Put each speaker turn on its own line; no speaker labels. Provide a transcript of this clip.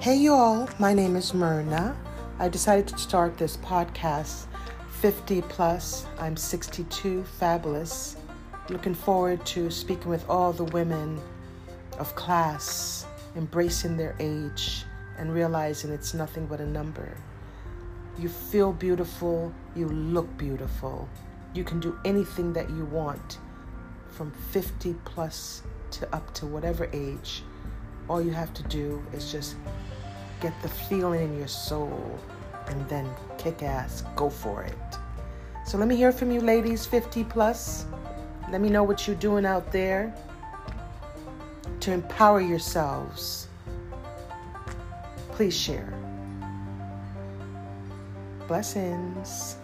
Hey, y'all, my name is Myrna. I decided to start this podcast 50 plus. I'm 62, fabulous. Looking forward to speaking with all the women of class, embracing their age and realizing it's nothing but a number. You feel beautiful, you look beautiful. You can do anything that you want from 50 plus to up to whatever age. All you have to do is just get the feeling in your soul and then kick ass, go for it. So let me hear from you, ladies 50 plus. Let me know what you're doing out there to empower yourselves. Please share. Blessings.